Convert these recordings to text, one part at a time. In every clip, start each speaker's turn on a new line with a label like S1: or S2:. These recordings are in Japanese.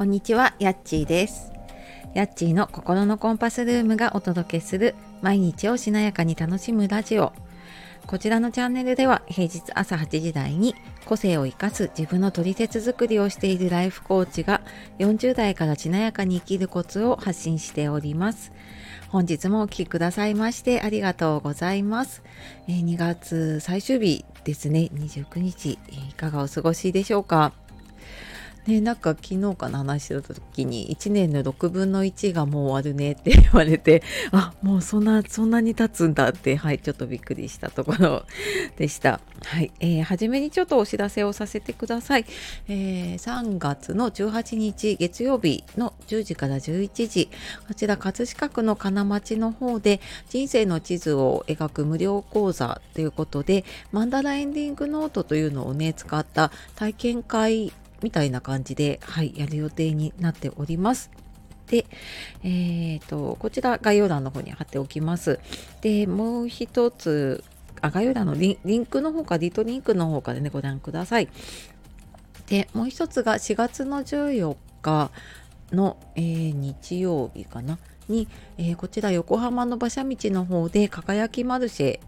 S1: こんにちは、やっちーです。やっちーの心のコンパスルームがお届けする毎日をしなやかに楽しむラジオ。こちらのチャンネルでは平日朝8時台に個性を生かす自分の取説作りをしているライフコーチが40代からしなやかに生きるコツを発信しております。本日もお聴きくださいましてありがとうございます。2月最終日ですね、29日、いかがお過ごしでしょうか？ね、なんか昨日かな話してた時に1年の6分の1がもう終わるねって言われて あもうそんなそんなに経つんだってはいちょっとびっくりしたところでした。はい、えー、初めにちょっとお知らせをさせてください、えー3月の18日月曜日の10時から11時こちら葛飾区の金町の方で人生の地図を描く無料講座ということでマンダラエンディングノートというのをね使った体験会みたいな感じで、はい、やる予定になっております。で、えっ、と、こちら概要欄の方に貼っておきます。で、もう一つ、あ概要欄のリンクの方か、リトリンクの方からね、ご覧ください。で、もう一つが4月の14日の、えー日曜日かな、に、えーこちら横浜の馬車道の方で、輝きマルシェ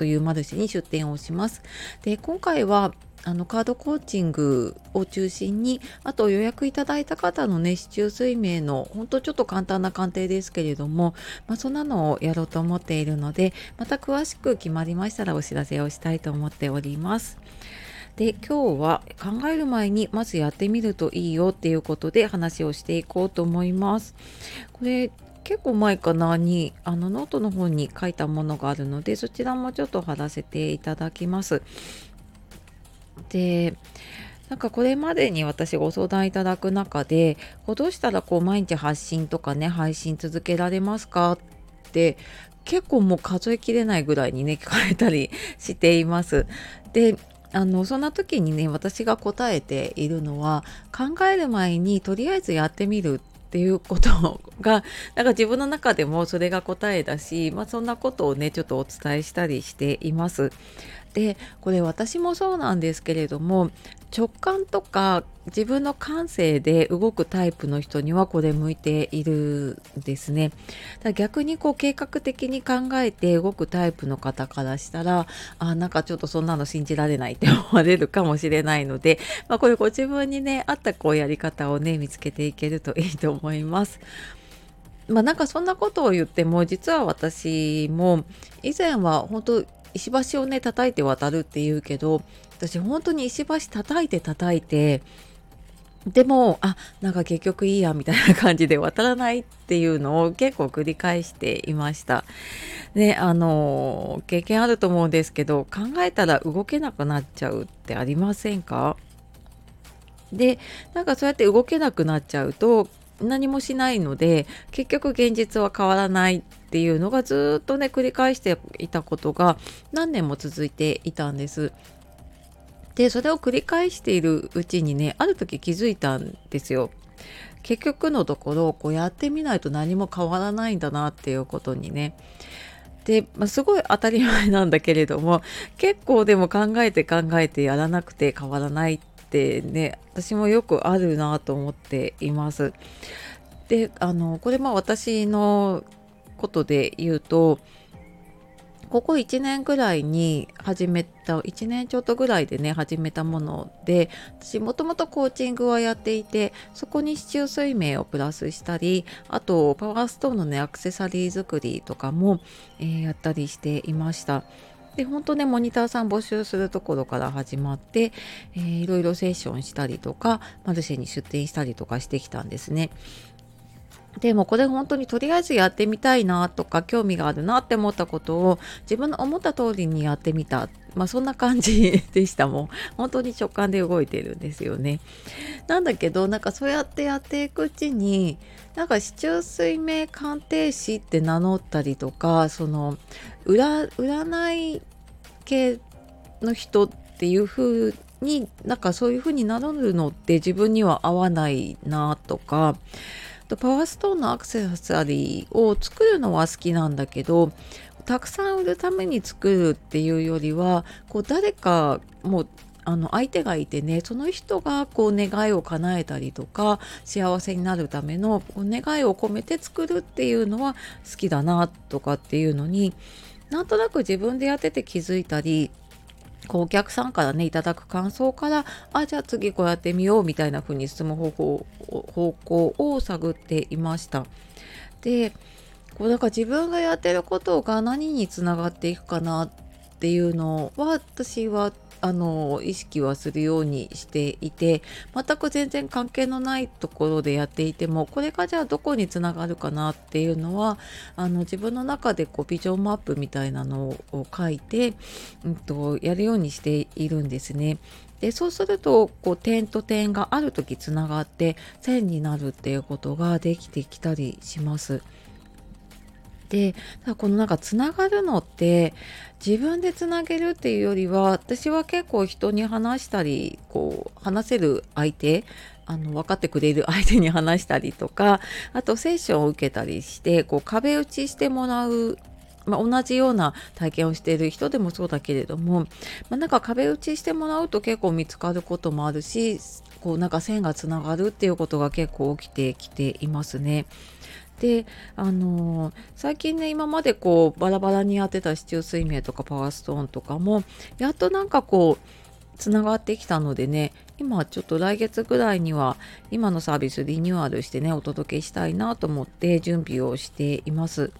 S1: というマルシェに出店をします。で、今回は、あのカードコーチングを中心にあと予約いただいた方のね市中水明の本当ちょっと簡単な鑑定ですけれども、まあ、そんなのをやろうと思っているのでまた詳しく決まりましたらお知らせをしたいと思っております。で今日は考える前にまずやってみるといいよっていうことで話をしていこうと思います。これ結構前かなにあのノートの方に書いたものがあるのでそちらもちょっと貼らせていただきます。でなんかこれまでに私ご相談いただく中でこうどうしたらこう毎日発信とかね配信続けられますかって結構もう数えきれないぐらいにね聞かれたりしています。であのそんな時にね私が答えているのは考える前にとりあえずやってみるっていうことが なんか自分の中でもそれが答えだし、まあ、そんなことをねちょっとお伝えしたりしています。でこれ私もそうなんですけれども直感とか自分の感性で動くタイプの人にはこれ向いているんですね。だ逆にこう計画的に考えて動くタイプの方からしたらあなんかちょっとそんなの信じられないって思われるかもしれないので、まあ、これご自分にね合ったこうやり方をね見つけていけるといいと思います。まあなんかそんなことを言っても実は私も以前は本当石橋をね叩いて渡るって言うけど私本当に石橋叩いて叩いてでもあなんか結局いいやみたいな感じで渡らないっていうのを結構繰り返していました。であの経験あると思うんですけど考えたら動けなくなっちゃうってありませんか？でなんかそうやって動けなくなっちゃうと何もしないので結局現実は変わらないっていうのがずっとね繰り返していたことが何年も続いていたんです。でそれを繰り返しているうちにねある時気づいたんですよ。結局のところこうやってみないと何も変わらないんだなっていうことにね。で、まあ、すごい当たり前なんだけれども結構でも考えて考えてやらなくて変わらないってね私もよくあるなと思っています。であのこれま私のことで言うとここ1年ぐらいに始めた1年ちょっとぐらいでね始めたもので私もともとコーチングはやっていてそこに市中水明をプラスしたりあとパワーストーンのねアクセサリー作りとかも、えーやったりしていました。で本当ねモニターさん募集するところから始まって、えーいろいろセッションしたりとかマルシェに出店したりとかしてきたんですね。でもこれ本当にとりあえずやってみたいなとか興味があるなって思ったことを自分の思った通りにやってみた。まあそんな感じ でした。もん本当に直感で動いてるんですよね。なんだけどなんかそうやってやっていくうちになんか市中水明鑑定士って名乗ったりとかその占い系の人っていう風になんかそういう風に名乗るのって自分には合わないなとかとパワーストーンのアクセサリーを作るのは好きなんだけどたくさん売るために作るっていうよりはこう誰かもうあの相手がいてねその人がこう願いを叶えたりとか幸せになるためのこう願いを込めて作るっていうのは好きだなとかっていうのになんとなく自分でやってて気づいたりこうお客さんからねいただく感想からあじゃあ次こうやってみようみたいな風に進む方法方向を探っていました。でこうだか自分がやってることが何につながっていくかなっていうのは私はあの意識はするようにしていて全く全然関係のないところでやっていてもこれがじゃあどこにつながるかなっていうのはあの自分の中でこうビジョンマップみたいなのを書いて、うんと、やるようにしているんですね。でそうするとこう点と点がある時つながって線になるっていうことができてきたりします。でこのなんかつながるのって自分でつなげるっていうよりは私は結構人に話したりこう話せる相手あの分かってくれる相手に話したりとかあとセッションを受けたりしてこう壁打ちしてもらうまあ、同じような体験をしている人でもそうだけれども、まあ、なんか壁打ちしてもらうと結構見つかることもあるしこうなんか線がつながるっていうことが結構起きてきていますね。であのー、最近ね今までこうバラバラにやってた市中水明とかパワーストーンとかもやっとなんかこうつながってきたのでね今ちょっと来月ぐらいには今のサービスリニューアルしてねお届けしたいなと思って準備をしています。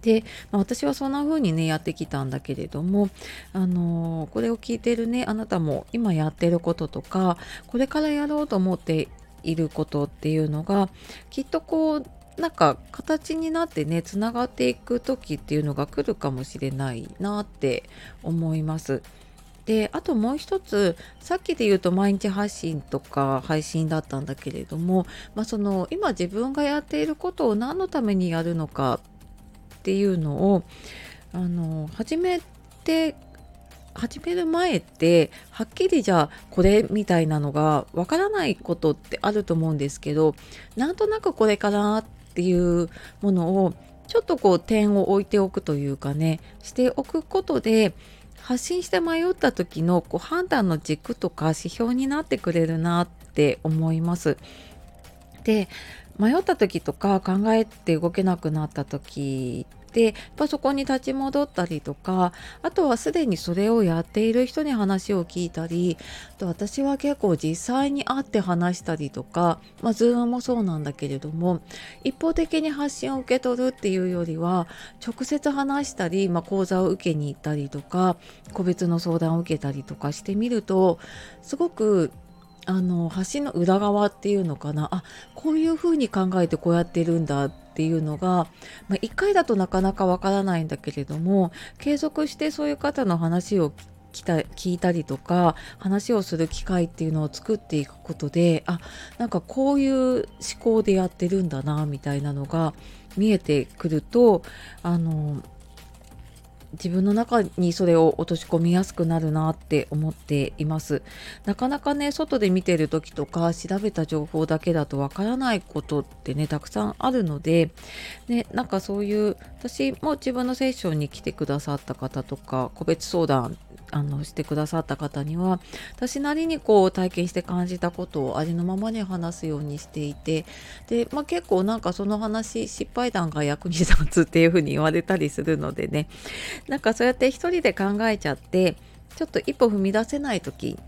S1: で、まあ、私はそんな風にねやってきたんだけれども、あのー、これを聞いてるねあなたも今やってることとかこれからやろうと思っていることっていうのがきっとこうなんか形になってねつながっていく時っていうのが来るかもしれないなって思います。であともう一つさっきで言うと毎日発信とか配信だったんだけれども、まあ、その今自分がやっていることを何のためにやるのかっていうのをあの始めて始める前ってはっきりじゃあこれみたいなのがわからないことってあると思うんですけどなんとなくこれかなっっていうものをちょっとこう点を置いておくというかねしておくことで発信して迷った時のこう判断の軸とか指標になってくれるなって思います。で迷った時とか考えて動けなくなった時でやっぱそこに立ち戻ったりとかあとはすでにそれをやっている人に話を聞いたりと私は結構実際に会って話したりとか、まあ、ズームもそうなんだけれども一方的に発信を受け取るっていうよりは直接話したり、まあ、講座を受けに行ったりとか個別の相談を受けたりとかしてみるとすごくあの橋の裏側っていうのかな？あこういうふうに考えてこうやってるんだっていうのが、まあ、1回だとなかなかわからないんだけれども継続してそういう方の話を聞た聞いたりとか話をする機会っていうのを作っていくことであなんかこういう思考でやってるんだなみたいなのが見えてくるとあの自分の中にそれを落とし込みやすくなるなって思っています。なかなかね、外で見てる時とか調べた情報だけだとわからないことってね、たくさんあるので、ね、なんかそういう、私も自分のセッションに来てくださった方とか、個別相談あのしてくださった方には私なりにこう体験して感じたことをありのままに話すようにしていてで、まあ、結構なんかその話失敗談が役に立つっていうふうに言われたりするのでねなんかそうやって一人で考えちゃってちょっと一歩踏み出せない時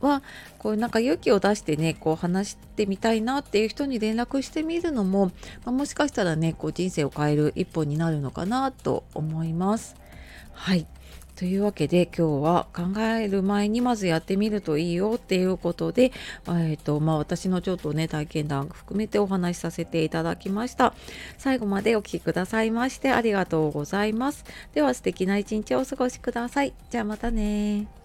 S1: はこうなんか勇気を出してねこう話してみたいなっていう人に連絡してみるのも、まあ、もしかしたらねこう人生を変える一歩になるのかなと思います。はいというわけで今日は考える前にまずやってみるといいよっていうことで、えーとまあ、私のちょっとね体験談含めてお話しさせていただきました。最後までお聴きくださいましてありがとうございます。では素敵な一日をお過ごしください。じゃあまたね